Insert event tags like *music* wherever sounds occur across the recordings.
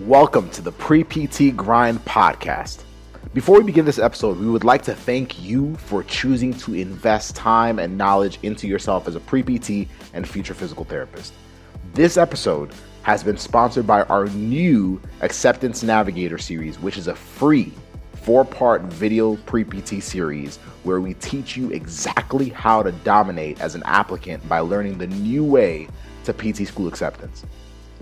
Welcome to the Pre PT Grind Podcast. Before we begin this episode, we would like to thank you for choosing to invest time and knowledge into yourself as a pre PT and future physical therapist. This episode has been sponsored by our new Acceptance Navigator series, which is a free four part video pre PT series where we teach you exactly how to dominate as an applicant by learning the new way to PT school acceptance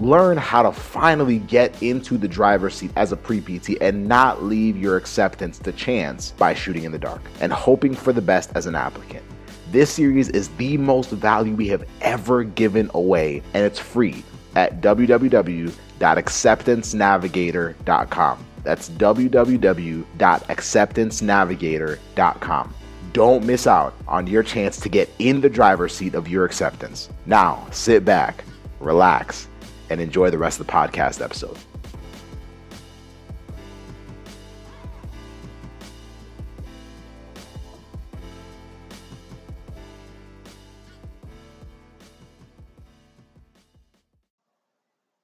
learn how to finally get into the driver's seat as a pre PT and not leave your acceptance to chance by shooting in the dark and hoping for the best as an applicant. This series is the most value we have ever given away, and it's free at www.acceptancenavigator.com. That's www.acceptancenavigator.com. Don't miss out on your chance to get in the driver's seat of your acceptance. Now, sit back, relax, and enjoy the rest of the podcast episode.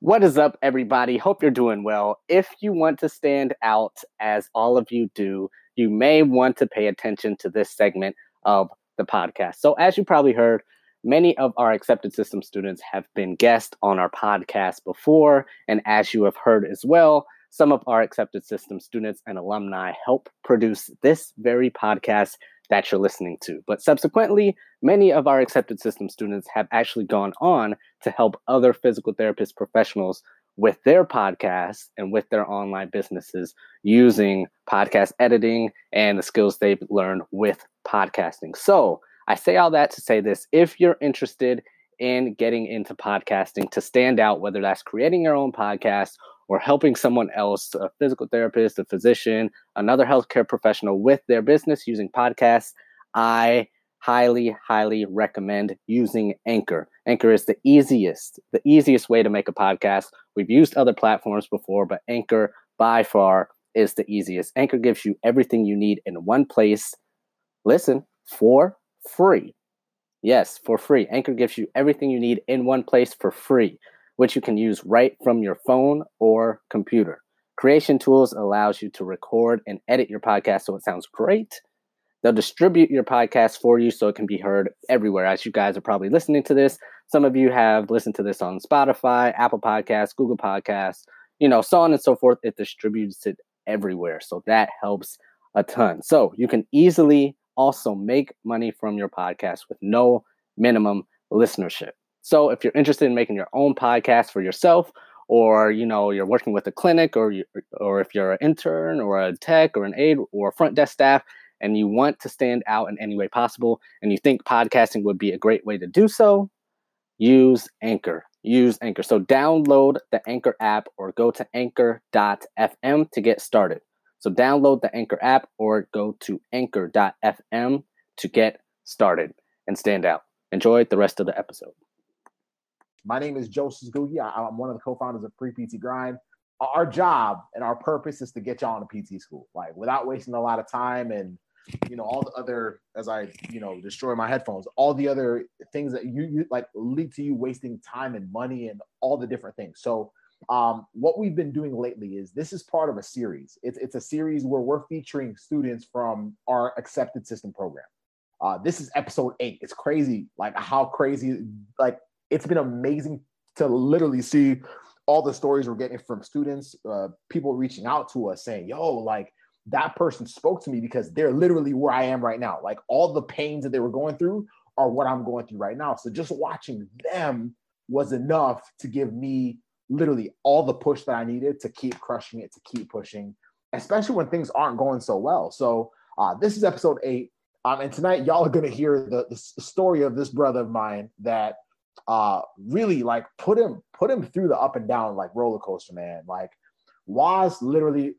What is up, everybody? Hope you're doing well. If you want to stand out, as all of you do, you may want to pay attention to this segment of the podcast. So, as you probably heard, Many of our accepted system students have been guests on our podcast before. And as you have heard as well, some of our accepted system students and alumni help produce this very podcast that you're listening to. But subsequently, many of our accepted system students have actually gone on to help other physical therapist professionals with their podcasts and with their online businesses using podcast editing and the skills they've learned with podcasting. So, I say all that to say this if you're interested in getting into podcasting to stand out, whether that's creating your own podcast or helping someone else, a physical therapist, a physician, another healthcare professional with their business using podcasts, I highly, highly recommend using Anchor. Anchor is the easiest, the easiest way to make a podcast. We've used other platforms before, but Anchor by far is the easiest. Anchor gives you everything you need in one place. Listen, for free. Yes, for free. Anchor gives you everything you need in one place for free, which you can use right from your phone or computer. Creation Tools allows you to record and edit your podcast so it sounds great. They'll distribute your podcast for you so it can be heard everywhere. As you guys are probably listening to this, some of you have listened to this on Spotify, Apple Podcasts, Google Podcasts, you know, so on and so forth. It distributes it everywhere. So that helps a ton. So you can easily also make money from your podcast with no minimum listenership. So if you're interested in making your own podcast for yourself, or you know you're working with a clinic, or you, or if you're an intern or a tech or an aide or front desk staff, and you want to stand out in any way possible, and you think podcasting would be a great way to do so, use Anchor. Use Anchor. So download the Anchor app or go to anchor.fm to get started. So download the Anchor app or go to anchor.fm to get started and stand out. Enjoy the rest of the episode. My name is Joseph Gugi. I'm one of the co-founders of Pre PT Grind. Our job and our purpose is to get y'all into PT school, like without wasting a lot of time and you know all the other as I you know destroy my headphones, all the other things that you, you like lead to you wasting time and money and all the different things. So um, what we've been doing lately is this is part of a series. It's, it's a series where we're featuring students from our accepted system program. Uh, this is episode eight. It's crazy, like how crazy, like it's been amazing to literally see all the stories we're getting from students, uh, people reaching out to us saying, yo, like that person spoke to me because they're literally where I am right now. Like all the pains that they were going through are what I'm going through right now. So just watching them was enough to give me literally all the push that I needed to keep crushing it, to keep pushing, especially when things aren't going so well. So uh, this is episode eight. Um, and tonight, y'all are going to hear the, the story of this brother of mine that uh, really like put him put him through the up and down like roller coaster, man. Like was literally,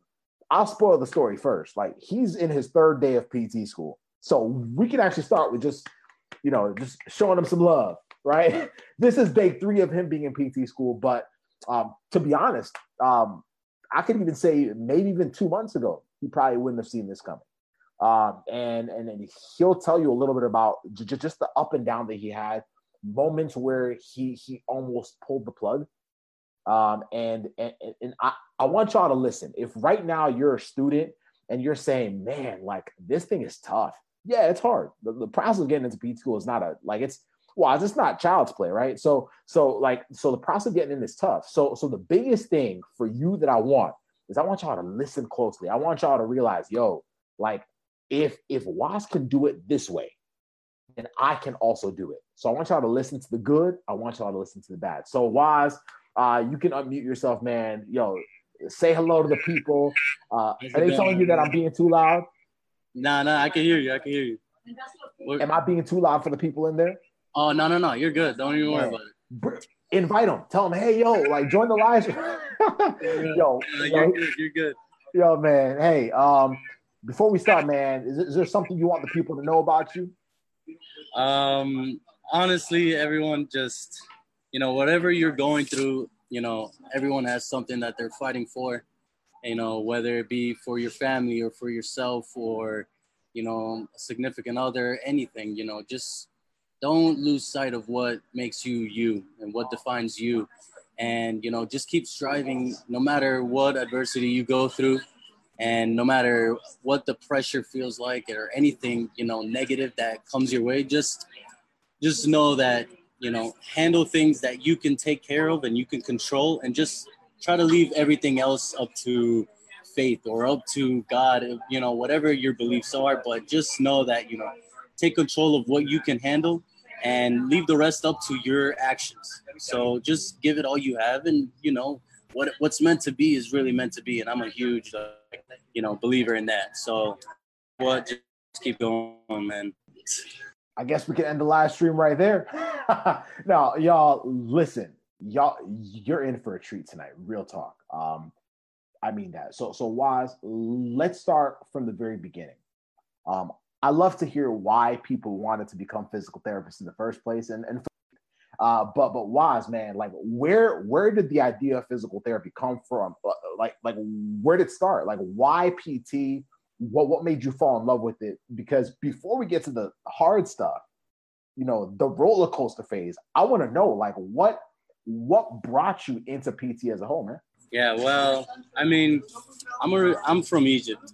I'll spoil the story first. Like he's in his third day of PT school, so we can actually start with just you know just showing him some love, right? *laughs* this is day three of him being in PT school, but um, to be honest, um, I could even say maybe even two months ago, he probably wouldn't have seen this coming. Um, and and then he'll tell you a little bit about j- just the up and down that he had, moments where he he almost pulled the plug, Um, and, and and I, I want y'all to listen. If right now you're a student and you're saying, man, like this thing is tough. Yeah, it's hard. The, the process of getting into PT school is not a like it's well, it's not child's play, right? So so like so the process of getting in is tough. So so the biggest thing for you that I want is I want y'all to listen closely. I want y'all to realize, yo, like if if Waz can do it this way, then I can also do it. So I want y'all to listen to the good. I want y'all to listen to the bad. So Waz, uh, you can unmute yourself, man. Yo, say hello to the people. Uh, are they telling you that I'm being too loud? Nah, nah, I can hear you. I can hear you. Am I being too loud for the people in there? Oh no, no, no. You're good. Don't even worry about it. Invite them. Tell them, hey, yo, like join the live. *laughs* yo, you're yo, good. You're good. Yo, man. Hey, um, before we start, man, is, is there something you want the people to know about you? Um, honestly, everyone just, you know, whatever you're going through, you know, everyone has something that they're fighting for, you know, whether it be for your family or for yourself or, you know, a significant other, anything, you know, just don't lose sight of what makes you you and what defines you. And, you know, just keep striving no matter what adversity you go through and no matter what the pressure feels like or anything you know negative that comes your way just just know that you know handle things that you can take care of and you can control and just try to leave everything else up to faith or up to god you know whatever your beliefs are but just know that you know take control of what you can handle and leave the rest up to your actions so just give it all you have and you know what what's meant to be is really meant to be, and I'm a huge, uh, you know, believer in that. So, what? Just keep going, man. I guess we can end the live stream right there. *laughs* now, y'all, listen, y'all, you're in for a treat tonight. Real talk. Um, I mean that. So, so Waz, let's start from the very beginning. Um, I love to hear why people wanted to become physical therapists in the first place, and and uh, but but Waz man, like where where did the idea of physical therapy come from? Uh, like like where did it start? Like why PT? What what made you fall in love with it? Because before we get to the hard stuff, you know, the roller coaster phase, I want to know like what what brought you into PT as a whole, man. Yeah, well, I mean, I'm a, I'm from Egypt,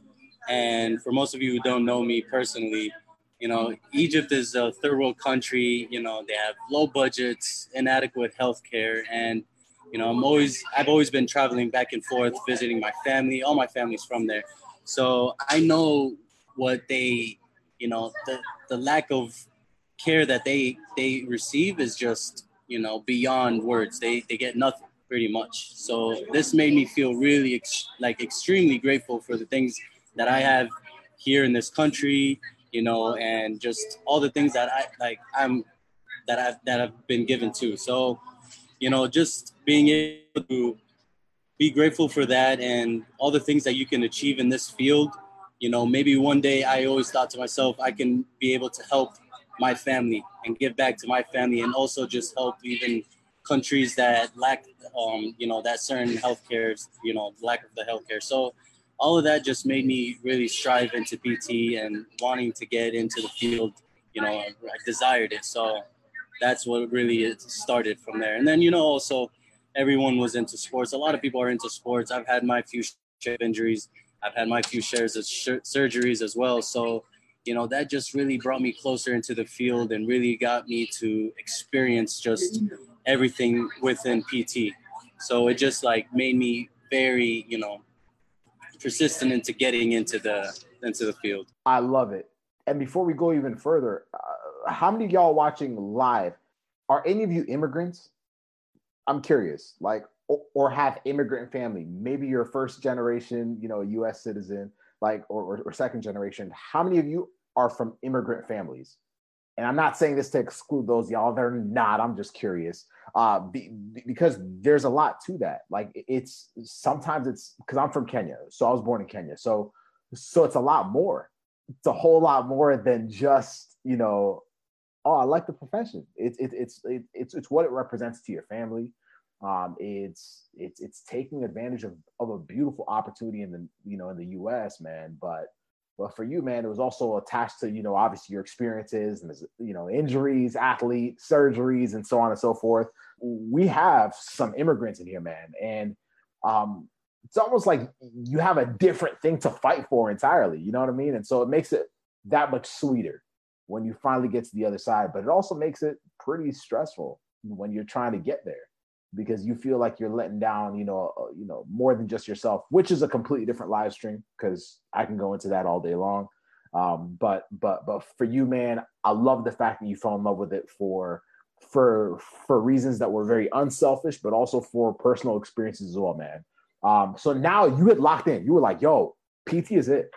and for most of you who don't know me personally, you know, Egypt is a third world country. You know, they have low budgets, inadequate healthcare, and you know, I'm always I've always been traveling back and forth, visiting my family. All my family's from there, so I know what they, you know, the the lack of care that they they receive is just you know beyond words. They they get nothing pretty much. So this made me feel really ex- like extremely grateful for the things that I have here in this country you know, and just all the things that I like I'm that I've that I've been given to. So, you know, just being able to be grateful for that and all the things that you can achieve in this field. You know, maybe one day I always thought to myself, I can be able to help my family and give back to my family and also just help even countries that lack um, you know that certain health healthcare you know lack of the healthcare so all of that just made me really strive into PT and wanting to get into the field. You know, I desired it. So that's what really started from there. And then, you know, also everyone was into sports. A lot of people are into sports. I've had my few injuries. I've had my few shares of surgeries as well. So, you know, that just really brought me closer into the field and really got me to experience just everything within PT. So it just like made me very, you know, persistent into getting into the into the field. I love it. And before we go even further, uh, how many y'all watching live are any of you immigrants? I'm curious, like, or, or, have immigrant family. Maybe you're first generation, you know, U.S. citizen, like, or, or, or second generation. How many of you are from immigrant families? And I'm not saying this to exclude those y'all. They're not. I'm just curious, uh, be, because there's a lot to that. Like it's sometimes it's because I'm from Kenya, so I was born in Kenya. So so it's a lot more. It's a whole lot more than just you know. Oh, I like the profession. It's it, it's it, it's it's what it represents to your family. Um, it's it's it's taking advantage of, of a beautiful opportunity in the you know in the U.S. man, but But for you, man, it was also attached to, you know, obviously your experiences and, you know, injuries, athlete, surgeries, and so on and so forth. We have some immigrants in here, man. And um, it's almost like you have a different thing to fight for entirely. You know what I mean? And so it makes it that much sweeter when you finally get to the other side. But it also makes it pretty stressful when you're trying to get there because you feel like you're letting down, you know, uh, you know, more than just yourself, which is a completely different live stream because I can go into that all day long. Um, but but but for you, man, I love the fact that you fell in love with it for for for reasons that were very unselfish, but also for personal experiences as well, man. Um, so now you had locked in. You were like, "Yo, PT is it.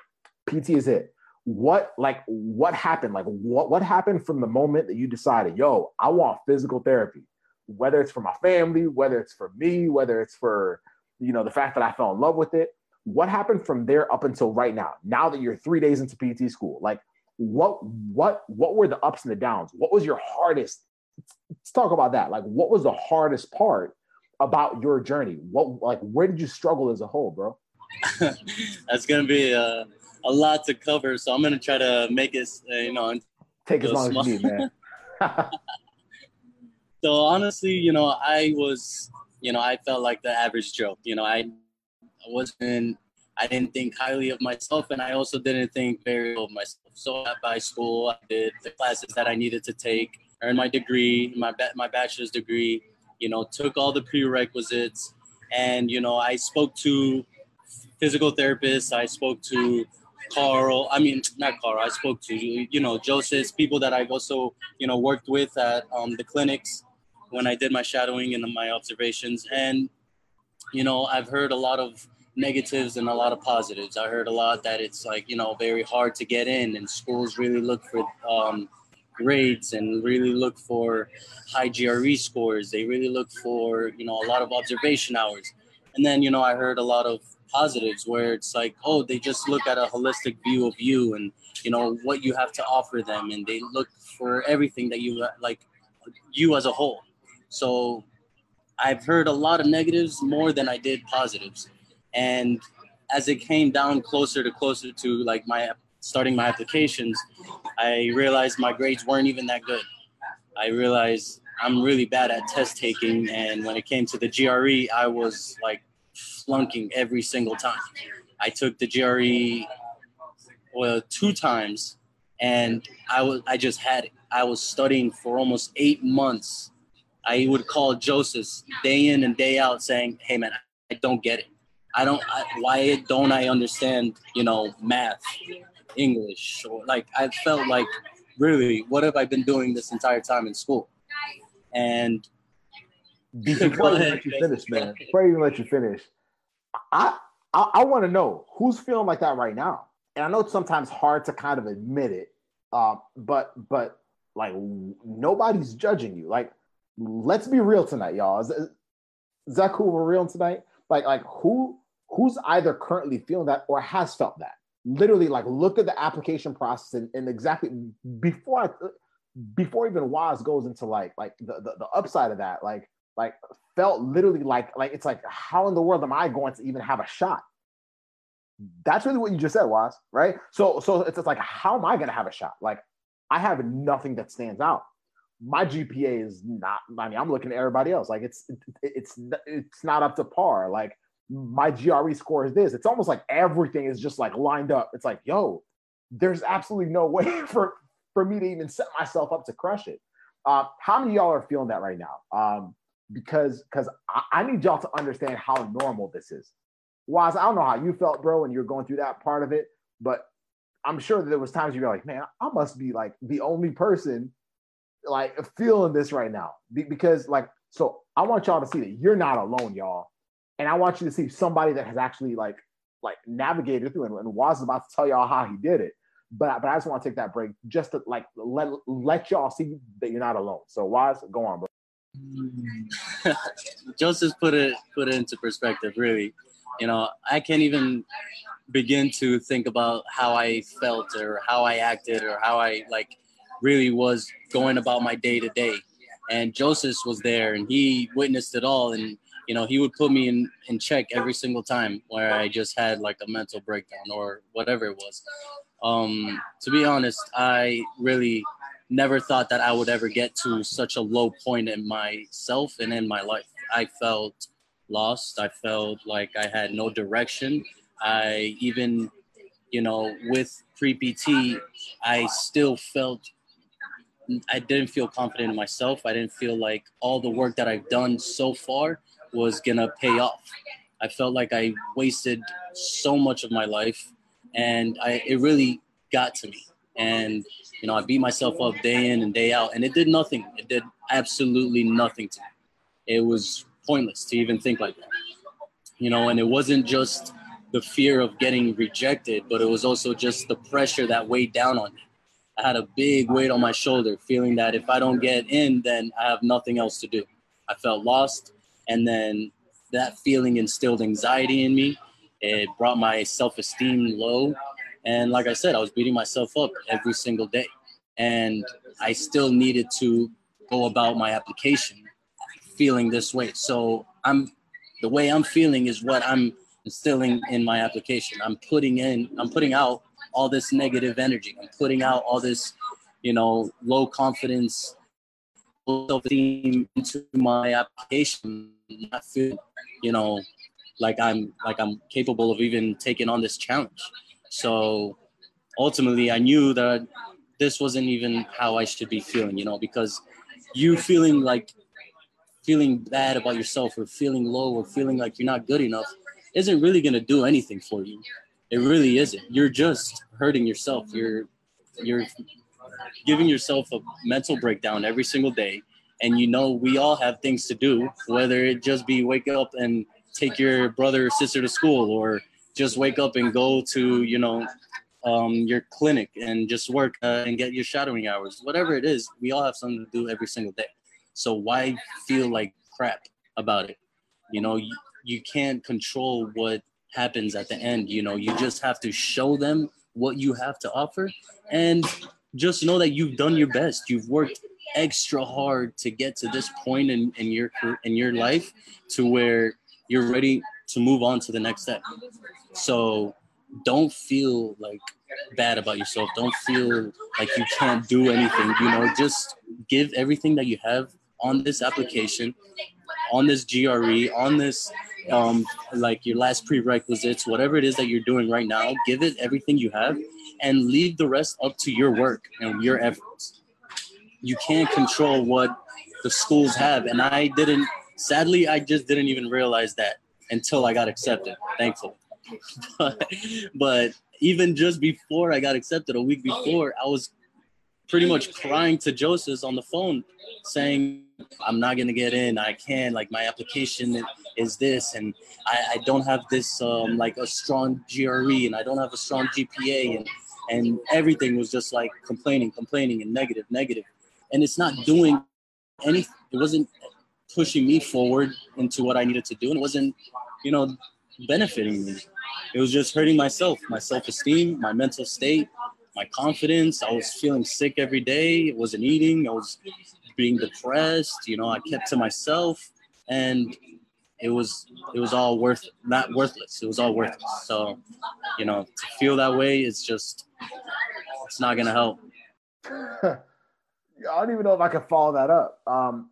PT is it." What like what happened? Like what what happened from the moment that you decided, "Yo, I want physical therapy." Whether it's for my family, whether it's for me, whether it's for, you know, the fact that I fell in love with it. What happened from there up until right now? Now that you're three days into PT school, like what what what were the ups and the downs? What was your hardest? Let's talk about that. Like, what was the hardest part about your journey? What like where did you struggle as a whole, bro? *laughs* That's gonna be a, a lot to cover, so I'm gonna try to make it, uh, you know, take as long small. as you need, man. *laughs* *laughs* So honestly, you know, I was, you know, I felt like the average Joe. You know, I, wasn't, I didn't think highly of myself, and I also didn't think very well of myself. So at by school, I did the classes that I needed to take, earned my degree, my my bachelor's degree. You know, took all the prerequisites, and you know, I spoke to physical therapists. I spoke to Carl. I mean, not Carl. I spoke to you know Joseph's people that I've also you know worked with at um, the clinics when I did my shadowing and my observations. And, you know, I've heard a lot of negatives and a lot of positives. I heard a lot that it's like, you know, very hard to get in and schools really look for um, grades and really look for high GRE scores. They really look for, you know, a lot of observation hours. And then, you know, I heard a lot of positives where it's like, oh, they just look at a holistic view of you and, you know, what you have to offer them. And they look for everything that you like, you as a whole. So I've heard a lot of negatives more than I did positives. And as it came down closer to closer to like my starting my applications, I realized my grades weren't even that good. I realized I'm really bad at test taking. And when it came to the GRE, I was like flunking every single time. I took the GRE well two times and I was I just had it. I was studying for almost eight months I would call Joseph day in and day out saying, "Hey man, I don't get it. I don't. I, why don't I understand? You know, math, English, or like I felt like, really, what have I been doing this entire time in school? And before *laughs* let you finish, man, before I even let you finish, I I, I want to know who's feeling like that right now. And I know it's sometimes hard to kind of admit it, uh, but but like nobody's judging you. Like let's be real tonight, y'all. Is, is that cool? We're real tonight. Like, like who who's either currently feeling that or has felt that? Literally, like look at the application process and, and exactly before I before even Waz goes into like like the, the, the upside of that, like like felt literally like like it's like how in the world am I going to even have a shot? That's really what you just said, Waz, right? So so it's just like how am I gonna have a shot? Like I have nothing that stands out my GPA is not. I mean, I'm looking at everybody else. Like it's it's it's not up to par. Like my GRE score is this. It's almost like everything is just like lined up. It's like, yo, there's absolutely no *laughs* way for for me to even set myself up to crush it. Uh, how many y'all are feeling that right now? Um, because because I, I, need y'all to understand how normal this is. Waz, I don't know how you felt, bro, when you're going through that part of it, but I'm sure that there was times you were like, man, I must be like the only person like feeling this right now because like so I want y'all to see that you're not alone, y'all, and I want you to see somebody that has actually like like navigated through and, and was about to tell y'all how he did it. But but I just want to take that break just to like let let y'all see that you're not alone. So Waz, go on, bro. *laughs* Joseph put it put it into perspective. Really, you know, I can't even begin to think about how I felt or how I acted or how I like really was going about my day to day. And Joseph was there and he witnessed it all. And, you know, he would put me in, in check every single time where I just had like a mental breakdown or whatever it was. Um, to be honest, I really never thought that I would ever get to such a low point in myself and in my life. I felt lost. I felt like I had no direction. I even, you know, with pre PT, I still felt I didn't feel confident in myself. I didn't feel like all the work that I've done so far was gonna pay off. I felt like I wasted so much of my life, and I it really got to me. And you know, I beat myself up day in and day out, and it did nothing. It did absolutely nothing to me. It was pointless to even think like that. You know, and it wasn't just the fear of getting rejected, but it was also just the pressure that weighed down on me. I had a big weight on my shoulder, feeling that if I don't get in, then I have nothing else to do. I felt lost. And then that feeling instilled anxiety in me. It brought my self esteem low. And like I said, I was beating myself up every single day. And I still needed to go about my application feeling this way. So I'm the way I'm feeling is what I'm instilling in my application. I'm putting in, I'm putting out all this negative energy. I'm putting out all this, you know, low confidence, self esteem into my application. I feel, you know, like I'm like I'm capable of even taking on this challenge. So ultimately, I knew that this wasn't even how I should be feeling, you know, because you feeling like feeling bad about yourself or feeling low or feeling like you're not good enough isn't really going to do anything for you. It really isn't. You're just hurting yourself. You're you're giving yourself a mental breakdown every single day. And you know, we all have things to do, whether it just be wake up and take your brother or sister to school, or just wake up and go to, you know, um, your clinic and just work uh, and get your shadowing hours. Whatever it is, we all have something to do every single day. So why feel like crap about it? You know, you, you can't control what happens at the end. You know, you just have to show them what you have to offer and just know that you've done your best. You've worked extra hard to get to this point in, in your in your life to where you're ready to move on to the next step. So don't feel like bad about yourself. Don't feel like you can't do anything. You know, just give everything that you have on this application, on this GRE, on this um, like your last prerequisites, whatever it is that you're doing right now, give it everything you have and leave the rest up to your work and your efforts. You can't control what the schools have. And I didn't, sadly, I just didn't even realize that until I got accepted, thankfully. *laughs* but, but even just before I got accepted, a week before, I was pretty much crying to Joseph on the phone saying, I'm not gonna get in. I can't. Like my application is this, and I, I don't have this um, like a strong GRE, and I don't have a strong GPA, and and everything was just like complaining, complaining, and negative, negative, and it's not doing anything. It wasn't pushing me forward into what I needed to do, and it wasn't, you know, benefiting me. It was just hurting myself, my self-esteem, my mental state, my confidence. I was feeling sick every day. I wasn't eating. I was being depressed. You know, I kept to myself, and it was it was all worth not worthless. It was all worthless. So, you know, to feel that way is just it's not gonna help. *laughs* I don't even know if I can follow that up. Um,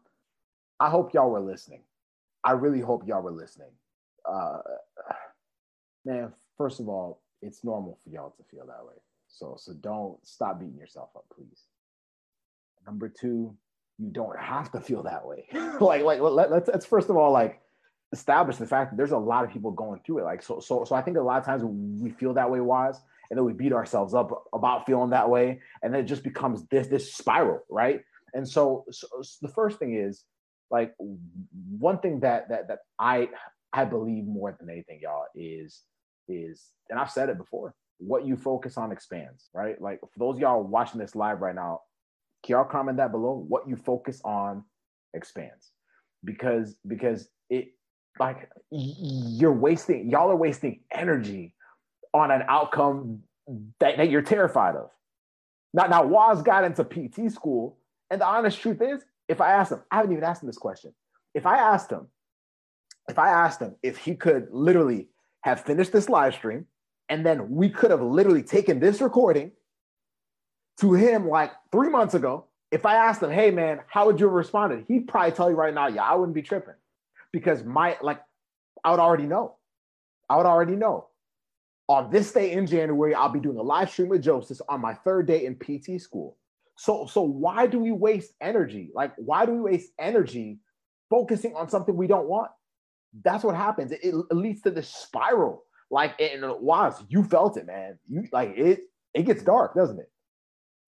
I hope y'all were listening. I really hope y'all were listening. Uh, man, first of all, it's normal for y'all to feel that way. So so don't stop beating yourself up, please. Number two, you don't have to feel that way. *laughs* like, like let, let's, let's first of all like establish the fact that there's a lot of people going through it. Like, so, so, so I think a lot of times we feel that way, wise, and then we beat ourselves up about feeling that way, and then it just becomes this this spiral, right? And so, so, so the first thing is like one thing that that that I I believe more than anything, y'all, is is and I've said it before. What you focus on expands, right? Like for those y'all watching this live right now, can y'all comment that below? What you focus on expands because because it like you're wasting y'all are wasting energy on an outcome that, that you're terrified of. Now, now Waz got into PT school, and the honest truth is, if I asked him, I haven't even asked him this question. If I asked him, if I asked him if he could literally have finished this live stream, And then we could have literally taken this recording to him like three months ago. If I asked him, hey man, how would you have responded? He'd probably tell you right now, yeah, I wouldn't be tripping because my, like, I would already know. I would already know. On this day in January, I'll be doing a live stream with Joseph on my third day in PT school. So, so why do we waste energy? Like, why do we waste energy focusing on something we don't want? That's what happens. It, it leads to this spiral. Like, and was you felt it, man. You like it. It gets dark, doesn't it?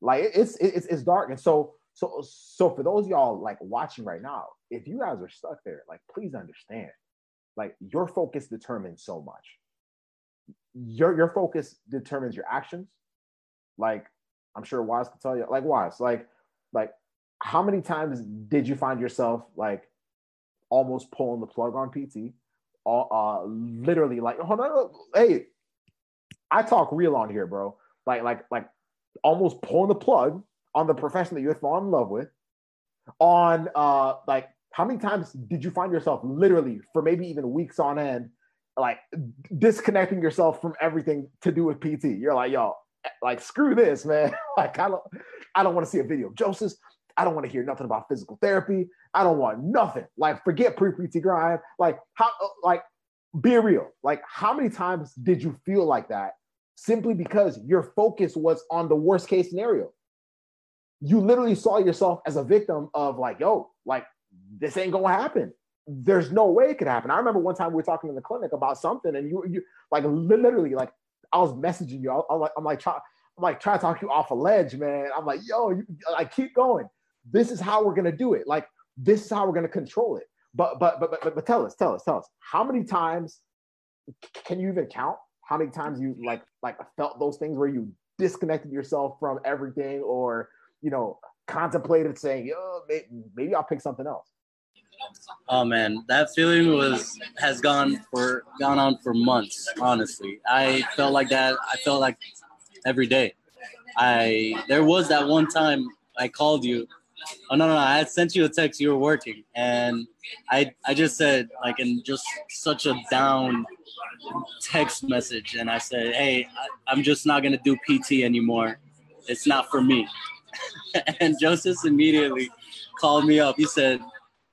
Like it's it's it's dark, and so so so for those y'all like watching right now, if you guys are stuck there, like please understand, like your focus determines so much. Your your focus determines your actions. Like I'm sure Wise can tell you, like Wise, like like how many times did you find yourself like almost pulling the plug on PT? Uh, literally like, hold on, hey, I talk real on here, bro. Like like like almost pulling the plug on the profession that you fallen in love with. On uh, like, how many times did you find yourself literally for maybe even weeks on end, like disconnecting yourself from everything to do with PT? You're like, yo, like screw this, man. *laughs* like I don't, I don't want to see a video of Joseph. I don't want to hear nothing about physical therapy. I don't want nothing. Like forget pre-PT grind. Like how, like be real. Like how many times did you feel like that simply because your focus was on the worst case scenario. You literally saw yourself as a victim of like, yo, like this ain't gonna happen. There's no way it could happen. I remember one time we were talking in the clinic about something, and you, you like literally like I was messaging you. I, am like, I'm like, try, I'm like trying to talk you off a ledge, man. I'm like, yo, you, like keep going. This is how we're gonna do it. Like this is how we're gonna control it. But but but but, but tell us, tell us, tell us, how many times can you even count how many times you like like felt those things where you disconnected yourself from everything or you know contemplated saying yo maybe, maybe i'll pick something else oh man that feeling was has gone for gone on for months honestly i felt like that i felt like every day i there was that one time i called you oh no no, no i had sent you a text you were working and i i just said like in just such a down text message and I said, Hey, I, am just not to do PT anymore. It's not for me. *laughs* and Joseph immediately called me up. He said,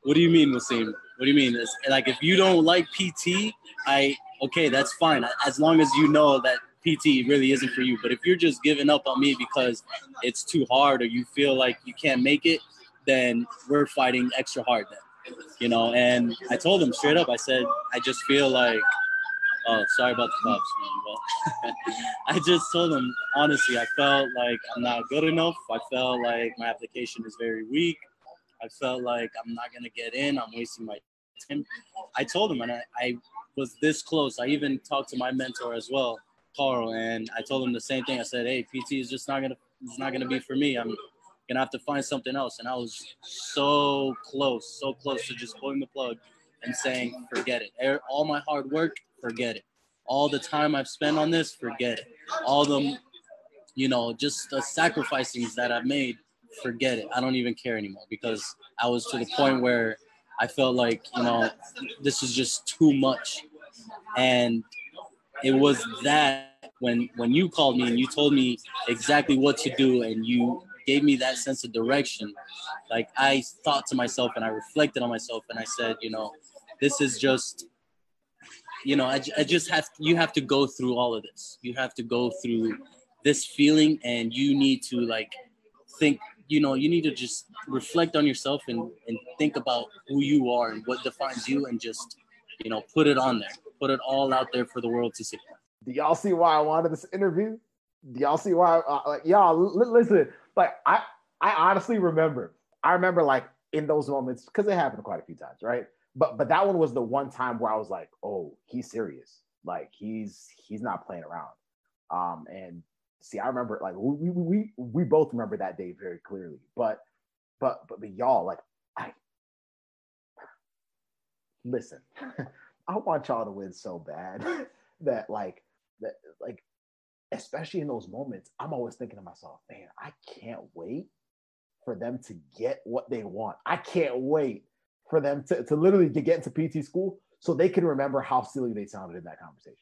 What do you mean, Wasim? What do you mean? It's, like, if you don't like PT, I, okay, that's fine. As long as you know that PT really isn't for you. But if you're just giving up on me because it's too hard or you feel like you can't make it, then we're fighting extra hard then. You know, and I told him straight up, I said, I just feel like Oh, sorry about the cops, man. But *laughs* I just told them honestly, I felt like I'm not good enough. I felt like my application is very weak. I felt like I'm not gonna get in. I'm wasting my time. I told him, and I, I was this close. I even talked to my mentor as well, Carl, and I told him the same thing. I said, "Hey, PT is just not gonna, it's not gonna be for me. I'm gonna have to find something else." And I was so close, so close to just pulling the plug and saying, "Forget it. All my hard work forget it. All the time I've spent on this, forget it. All the, you know, just the sacrifices that I've made, forget it. I don't even care anymore because I was to the point where I felt like, you know, this is just too much. And it was that when when you called me and you told me exactly what to do and you gave me that sense of direction like i thought to myself and i reflected on myself and i said you know this is just you know I, I just have you have to go through all of this. You have to go through this feeling and you need to like think you know you need to just reflect on yourself and and think about who you are and what defines you and just you know put it on there. Put it all out there for the world to see. Do y'all see why i wanted this interview? Do y'all see why uh, like y'all l- listen like i i honestly remember i remember like in those moments because it happened quite a few times right but but that one was the one time where I was like, oh, he's serious. Like he's he's not playing around. Um, and see, I remember like we we we both remember that day very clearly. But but but, but y'all like I listen. *laughs* I want y'all to win so bad *laughs* that like that like especially in those moments, I'm always thinking to myself, man, I can't wait for them to get what they want. I can't wait for them to, to literally to get into PT school so they can remember how silly they sounded in that conversation.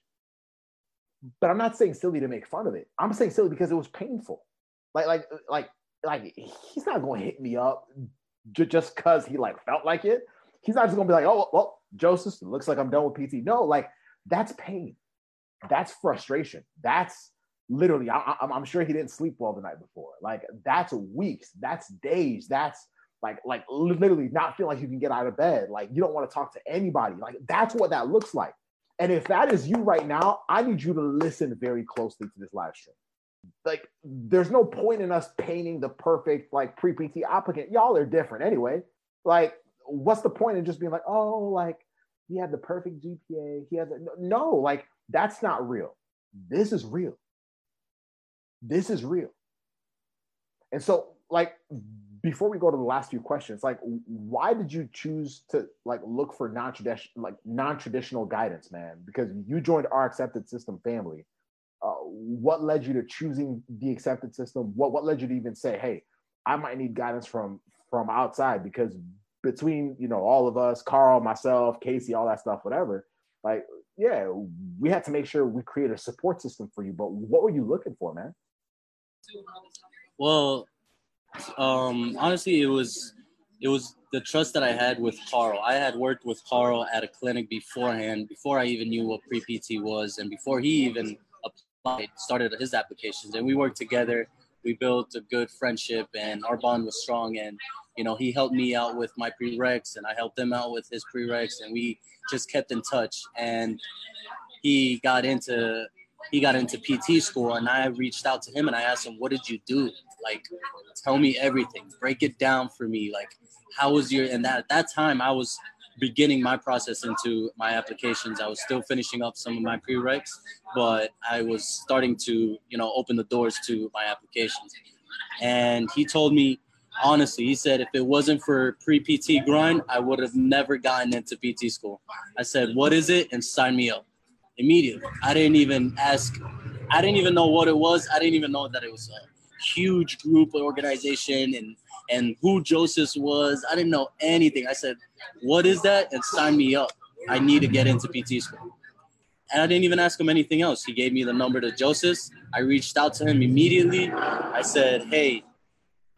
but I'm not saying silly to make fun of it. I'm saying silly because it was painful. Like, like, like, like he's not going to hit me up just because he like felt like it. He's not just going to be like, oh, well, Joseph, looks like I'm done with PT. No, like that's pain. That's frustration. That's literally, I, am sure he didn't sleep well the night before. Like that's weeks, that's days, that's like, like literally not feeling like you can get out of bed. Like you don't want to talk to anybody. Like that's what that looks like. And if that is you right now, I need you to listen very closely to this live stream. Like, there's no point in us painting the perfect like pre-PT applicant. Y'all are different anyway. Like, what's the point in just being like, oh, like he had the perfect GPA. He had the no, like that's not real. This is real. This is real. And so, like, before we go to the last few questions, like, why did you choose to like look for non-traditional, like non-traditional guidance, man? Because you joined our accepted system family. Uh, what led you to choosing the accepted system? What what led you to even say, hey, I might need guidance from from outside? Because between you know all of us, Carl, myself, Casey, all that stuff, whatever, like yeah, we had to make sure we create a support system for you. But what were you looking for, man? Well, um, honestly, it was it was the trust that I had with Carl. I had worked with Carl at a clinic beforehand, before I even knew what pre PT was, and before he even applied, started his applications, and we worked together. We built a good friendship, and our bond was strong. And you know, he helped me out with my prereqs, and I helped him out with his prereqs, and we just kept in touch. And he got into he got into PT school, and I reached out to him and I asked him, "What did you do? Like, tell me everything. Break it down for me. Like, how was your?" And that at that time, I was beginning my process into my applications. I was still finishing up some of my prereqs, but I was starting to, you know, open the doors to my applications. And he told me, honestly, he said, if it wasn't for pre PT grind, I would have never gotten into PT school. I said, what is it? And sign me up immediately. I didn't even ask. I didn't even know what it was. I didn't even know that it was a huge group organization and and who Joseph was. I didn't know anything. I said, "What is that?" and sign me up. I need to get into PT school. And I didn't even ask him anything else. He gave me the number to Joseph. I reached out to him immediately. I said, "Hey,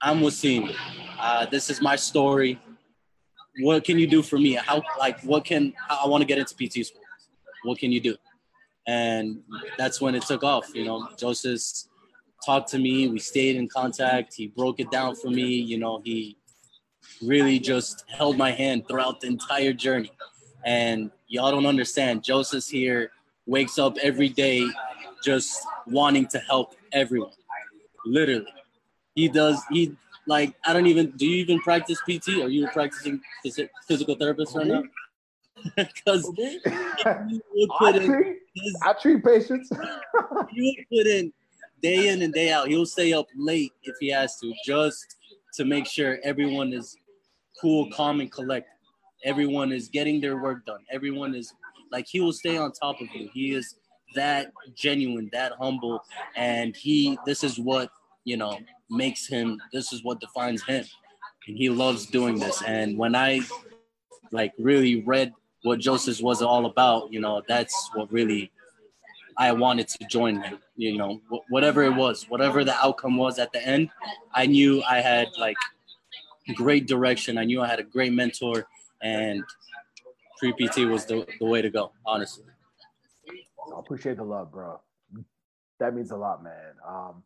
I'm Wasim. Uh, this is my story. What can you do for me? How like what can I want to get into PT school? What can you do?" and that's when it took off. You know, Joseph talked to me. We stayed in contact. He broke it down for me. You know, he really just held my hand throughout the entire journey. And y'all don't understand. Joseph's here, wakes up every day, just wanting to help everyone. Literally, he does. He like I don't even. Do you even practice PT? Are you practicing physical therapist right now? *laughs* Because I treat patients. you would put in day in and day out. He'll stay up late if he has to, just to make sure everyone is cool, calm, and collected. Everyone is getting their work done. Everyone is like he will stay on top of you. He is that genuine, that humble, and he. This is what you know makes him. This is what defines him, and he loves doing this. And when I like really read what Joseph was all about, you know, that's what really I wanted to join him. You know, whatever it was, whatever the outcome was at the end, I knew I had like great direction. I knew I had a great mentor, and pre PT was the, the way to go. Honestly, I appreciate the love, bro. That means a lot, man. Um,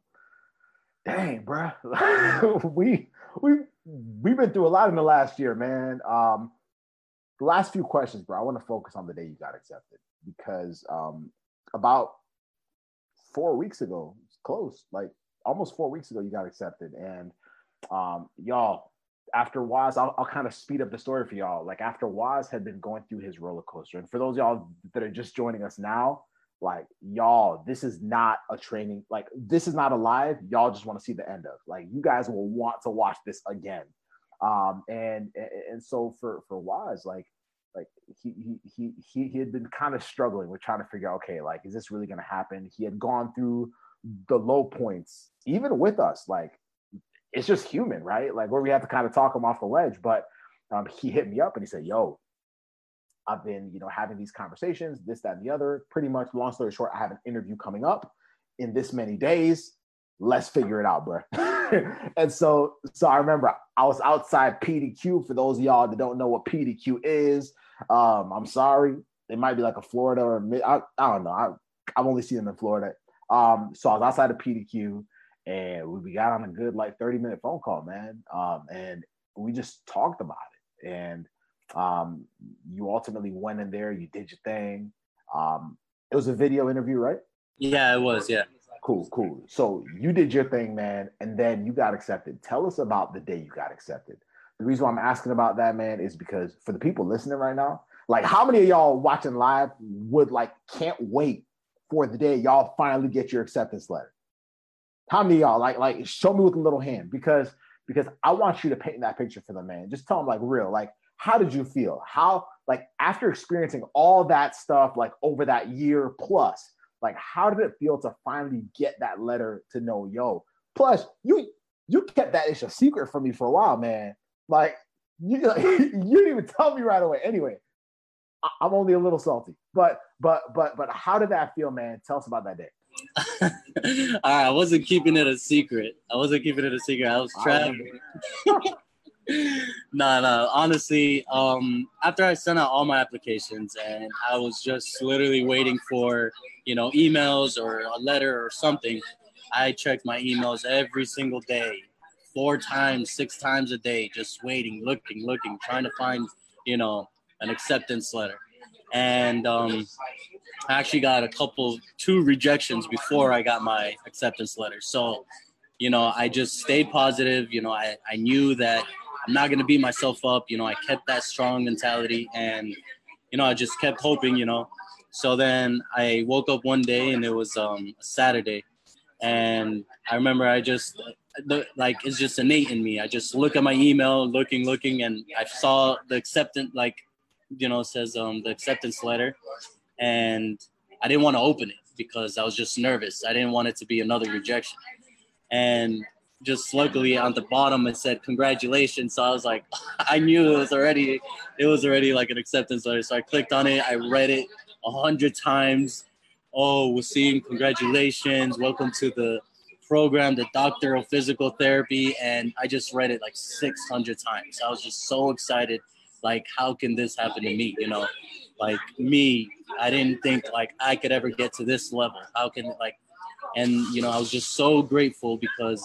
dang, bro, *laughs* we we we've been through a lot in the last year, man. Um, the last few questions, bro, I want to focus on the day you got accepted because um, about four weeks ago, close, like almost four weeks ago, you got accepted. And um, y'all, after Waz, I'll, I'll kind of speed up the story for y'all. Like after Waz had been going through his roller coaster, and for those y'all that are just joining us now, like y'all, this is not a training. Like this is not a live. Y'all just want to see the end of. Like you guys will want to watch this again um, and, and so for for Waz, like like he he he he had been kind of struggling with trying to figure out, okay, like is this really gonna happen? He had gone through the low points, even with us, like it's just human, right? Like where we have to kind of talk him off the ledge. But um, he hit me up and he said, "Yo, I've been, you know, having these conversations, this, that, and the other. Pretty much, long story short, I have an interview coming up in this many days. Let's figure it out, bro. *laughs* and so, so I remember I was outside PDQ. For those of y'all that don't know what PDQ is, um, I'm sorry. It might be like a Florida or I, I don't know. I, I've only seen them in Florida. Um, so I was outside of PDQ and we got on a good like 30 minute phone call, man. Um, and we just talked about it. And um, you ultimately went in there, you did your thing. Um, it was a video interview, right? Yeah, it was. Yeah. Cool, cool. So you did your thing, man, and then you got accepted. Tell us about the day you got accepted. The reason why I'm asking about that, man, is because for the people listening right now, like how many of y'all watching live would like can't wait for the day y'all finally get your acceptance letter? How many y'all like like show me with a little hand because because I want you to paint that picture for them, man. Just tell them like real, like how did you feel? How like after experiencing all that stuff like over that year plus, like how did it feel to finally get that letter to know yo? Plus, you you kept that issue a secret from me for a while, man. Like you like, *laughs* you didn't even tell me right away. Anyway, I, I'm only a little salty, but but but but how did that feel, man? Tell us about that day. *laughs* All right, I wasn't keeping it a secret. I wasn't keeping it a secret. I was traveling. *laughs* *laughs* no, no. Honestly, um, after I sent out all my applications and I was just literally waiting for, you know, emails or a letter or something, I checked my emails every single day, four times, six times a day, just waiting, looking, looking, trying to find, you know, an acceptance letter. And um, I actually got a couple, two rejections before I got my acceptance letter. So, you know, I just stayed positive. You know, I, I knew that I'm not to beat myself up. You know, I kept that strong mentality and, you know, I just kept hoping, you know. So then I woke up one day and it was um, a Saturday. And I remember I just, like, it's just innate in me. I just look at my email, looking, looking, and I saw the acceptance, like, you know, says um, the acceptance letter. And I didn't want to open it because I was just nervous. I didn't want it to be another rejection. And just luckily on the bottom it said congratulations. So i was like *laughs* i knew it was already it was already like an acceptance letter. So i clicked on it i read it a hundred times. Oh we're seeing congratulations. Welcome to the program the doctor of physical therapy. And i just read it like 600 times. I was just so excited like how can this happen to me you know? Like me i didn't think like i could ever get to this level. How can like and you know i was just so grateful because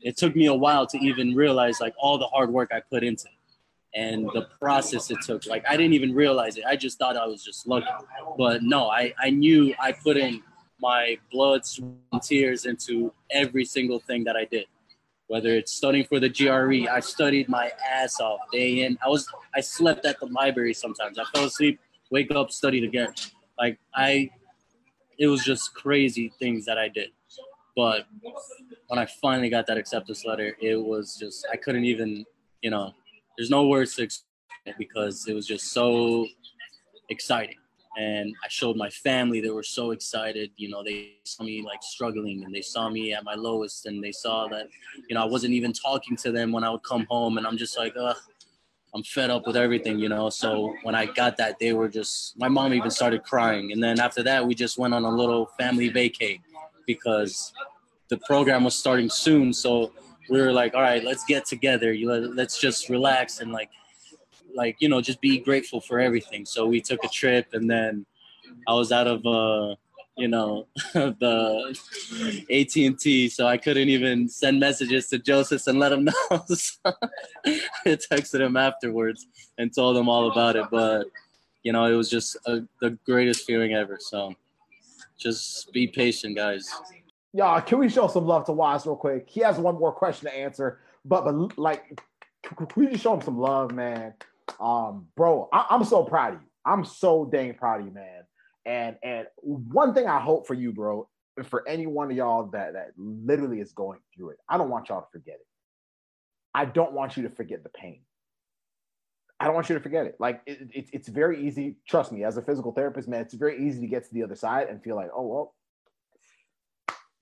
it took me a while to even realize like all the hard work I put into it and the process it took. Like I didn't even realize it. I just thought I was just lucky. But no, I, I knew I put in my blood, sweat, and tears into every single thing that I did. Whether it's studying for the GRE, I studied my ass off day in. I was I slept at the library sometimes. I fell asleep, wake up, studied again. Like I it was just crazy things that I did. But when I finally got that acceptance letter, it was just I couldn't even, you know, there's no words to explain it because it was just so exciting. And I showed my family; they were so excited. You know, they saw me like struggling, and they saw me at my lowest, and they saw that, you know, I wasn't even talking to them when I would come home, and I'm just like, ugh. I'm fed up with everything, you know. So when I got that, they were just my mom even started crying, and then after that, we just went on a little family vacay because the program was starting soon. So we were like, all right, let's get together. You let's just relax and like, like you know, just be grateful for everything. So we took a trip, and then I was out of uh, you know, *laughs* the AT and T, so I couldn't even send messages to Joseph and let him *laughs* know. so I texted him afterwards and told him all about it. But you know, it was just a, the greatest feeling ever. So just be patient, guys. Y'all, can we show some love to Waz real quick? He has one more question to answer, but but like, can we just show him some love, man? Um, bro, I, I'm so proud of you. I'm so dang proud of you, man. And and one thing I hope for you, bro, for any one of y'all that that literally is going through it, I don't want y'all to forget it. I don't want you to forget the pain. I don't want you to forget it. Like it, it, it's very easy. Trust me, as a physical therapist, man, it's very easy to get to the other side and feel like, oh well,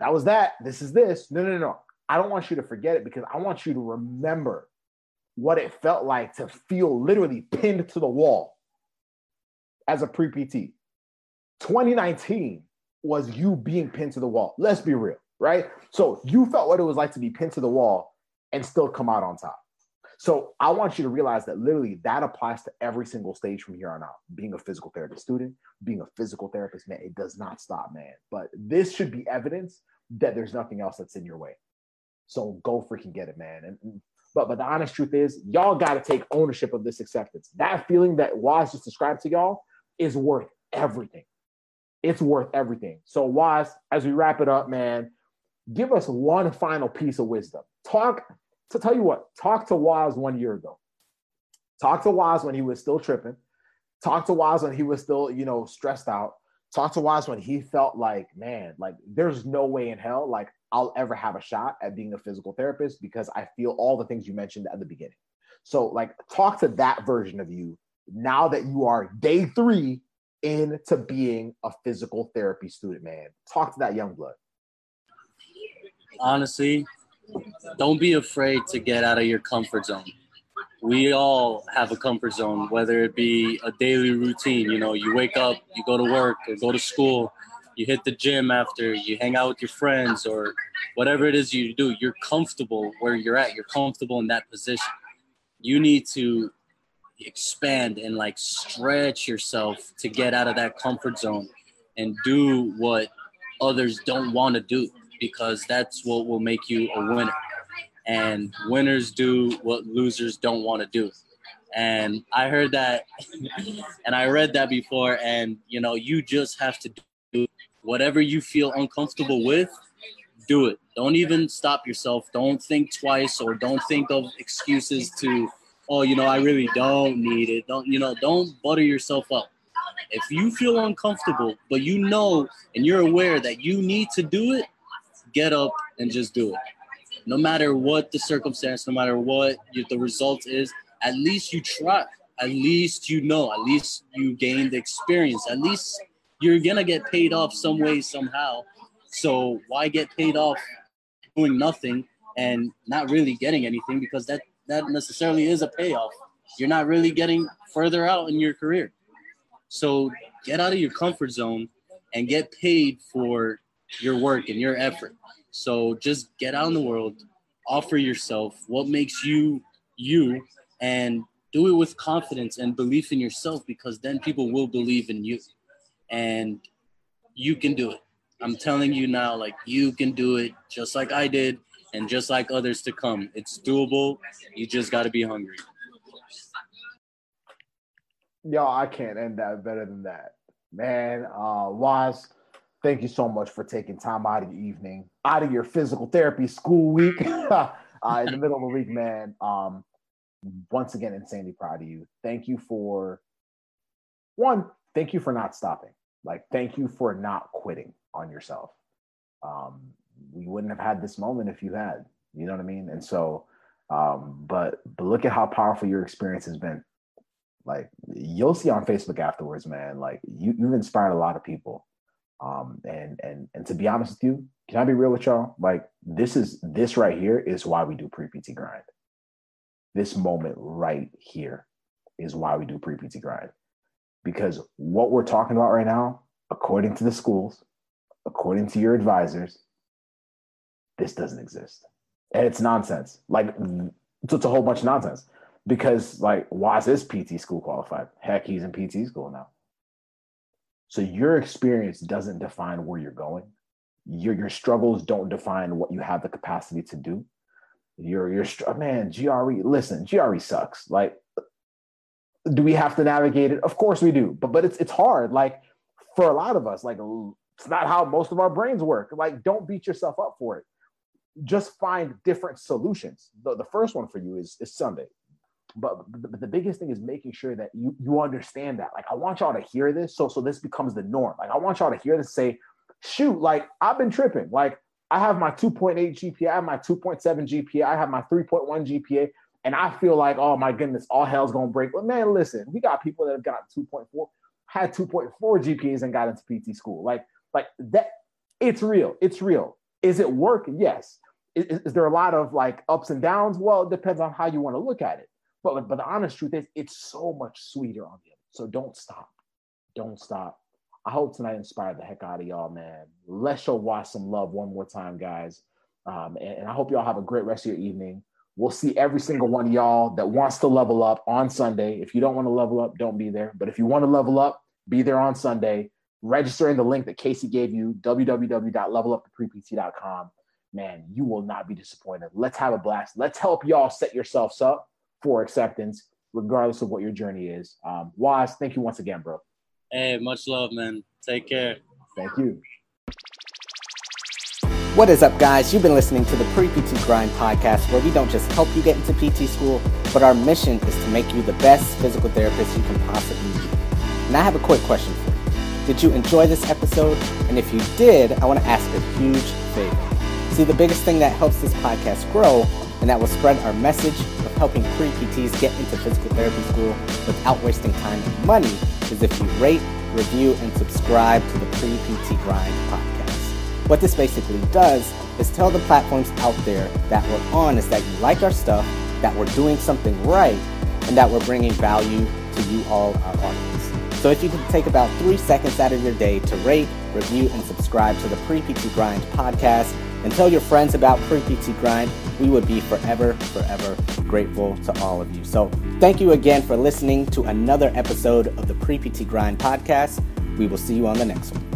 that was that. This is this. No, no, no. no. I don't want you to forget it because I want you to remember what it felt like to feel literally pinned to the wall as a pre PT. 2019 was you being pinned to the wall. Let's be real, right? So you felt what it was like to be pinned to the wall and still come out on top. So I want you to realize that literally that applies to every single stage from here on out. Being a physical therapist student, being a physical therapist, man, it does not stop, man. But this should be evidence that there's nothing else that's in your way. So go freaking get it, man. And mm, but but the honest truth is, y'all got to take ownership of this acceptance. That feeling that Waz just described to y'all is worth everything. It's worth everything. So Waz, as we wrap it up, man, give us one final piece of wisdom. Talk to tell you what, talk to Waz one year ago. Talk to Waz when he was still tripping. Talk to Waz when he was still, you know, stressed out. Talk to Waz when he felt like, man, like there's no way in hell, like I'll ever have a shot at being a physical therapist because I feel all the things you mentioned at the beginning. So, like, talk to that version of you now that you are day three into being a physical therapy student, man. Talk to that young blood. Honestly, don't be afraid to get out of your comfort zone. We all have a comfort zone, whether it be a daily routine. You know, you wake up, you go to work or go to school, you hit the gym after, you hang out with your friends, or whatever it is you do. You're comfortable where you're at, you're comfortable in that position. You need to expand and like stretch yourself to get out of that comfort zone and do what others don't want to do because that's what will make you a winner. And winners do what losers don't want to do. And I heard that *laughs* and I read that before. And, you know, you just have to do whatever you feel uncomfortable with, do it. Don't even stop yourself. Don't think twice or don't think of excuses to, oh, you know, I really don't need it. Don't, you know, don't butter yourself up. If you feel uncomfortable, but you know and you're aware that you need to do it, get up and just do it. No matter what the circumstance, no matter what the result is, at least you try. At least you know. At least you gained experience. At least you're gonna get paid off some way, somehow. So why get paid off doing nothing and not really getting anything? Because that that necessarily is a payoff. You're not really getting further out in your career. So get out of your comfort zone and get paid for your work and your effort. So just get out in the world, offer yourself what makes you you, and do it with confidence and belief in yourself because then people will believe in you. And you can do it. I'm telling you now, like you can do it just like I did and just like others to come. It's doable. You just got to be hungry. Yo, I can't end that better than that. Man, uh, Waz, thank you so much for taking time out of your evening, out of your physical therapy school week, *laughs* uh, in the middle of the week, man. Um, once again, insanely proud of you. Thank you for one. Thank you for not stopping. Like, thank you for not quitting on yourself. Um, we wouldn't have had this moment if you had. You know what I mean? And so, um, but but look at how powerful your experience has been. Like you'll see on Facebook afterwards, man. Like you, you've inspired a lot of people um, and and and to be honest with you, can I be real with y'all? Like this is this right here is why we do pre PT grind. This moment right here is why we do pre PT grind. Because what we're talking about right now, according to the schools, according to your advisors, this doesn't exist. And it's nonsense. Like it's a whole bunch of nonsense. Because like why is this PT school qualified? Heck, he's in PT school now. So your experience doesn't define where you're going. Your your struggles don't define what you have the capacity to do. Your your oh, man, GRE. Listen, GRE sucks. Like, do we have to navigate it? Of course we do. But but it's it's hard. Like for a lot of us, like it's not how most of our brains work. Like, don't beat yourself up for it. Just find different solutions. The, the first one for you is is Sunday but, but the biggest thing is making sure that you you understand that. Like i want y'all to hear this so so this becomes the norm. Like i want y'all to hear this say shoot like i've been tripping. Like i have my 2.8 gpa i have my 2.7 gpa i have my 3.1 gpa and i feel like oh my goodness all hell's gonna break. But man listen we got people that have got 2.4 had 2.4 gpas and got into pt school. Like like that it's real. It's real. Is it work yes. Is, is there a lot of like ups and downs? Well it depends on how you want to look at it but, but the honest truth is, it's so much sweeter on the other. So don't stop. don't stop. I hope tonight inspired the heck out of y'all, man. Let's show Waz some love one more time, guys. Um, and, and I hope y'all have a great rest of your evening. We'll see every single one of y'all that wants to level up on Sunday. If you don't want to level up, don't be there. But if you want to level up, be there on Sunday. Register in the link that Casey gave you, www.leveluptheprept.com. Man, you will not be disappointed. Let's have a blast. Let's help y'all set yourselves up for acceptance, regardless of what your journey is. Um, Waz, thank you once again, bro. Hey, much love, man. Take care. Thank you. What is up, guys? You've been listening to the Pre PT Grind podcast, where we don't just help you get into PT school, but our mission is to make you the best physical therapist you can possibly be. And I have a quick question for you. Did you enjoy this episode? And if you did, I want to ask a huge favor. See, the biggest thing that helps this podcast grow and that will spread our message of helping pre PTs get into physical therapy school without wasting time and money is if you rate, review, and subscribe to the Pre PT Grind podcast. What this basically does is tell the platforms out there that we're on is that you like our stuff, that we're doing something right, and that we're bringing value to you all, our audience. So if you can take about three seconds out of your day to rate, review, and subscribe to the Pre PT Grind podcast and tell your friends about Pre PT Grind, we would be forever, forever grateful to all of you. So thank you again for listening to another episode of the Pre PT Grind podcast. We will see you on the next one.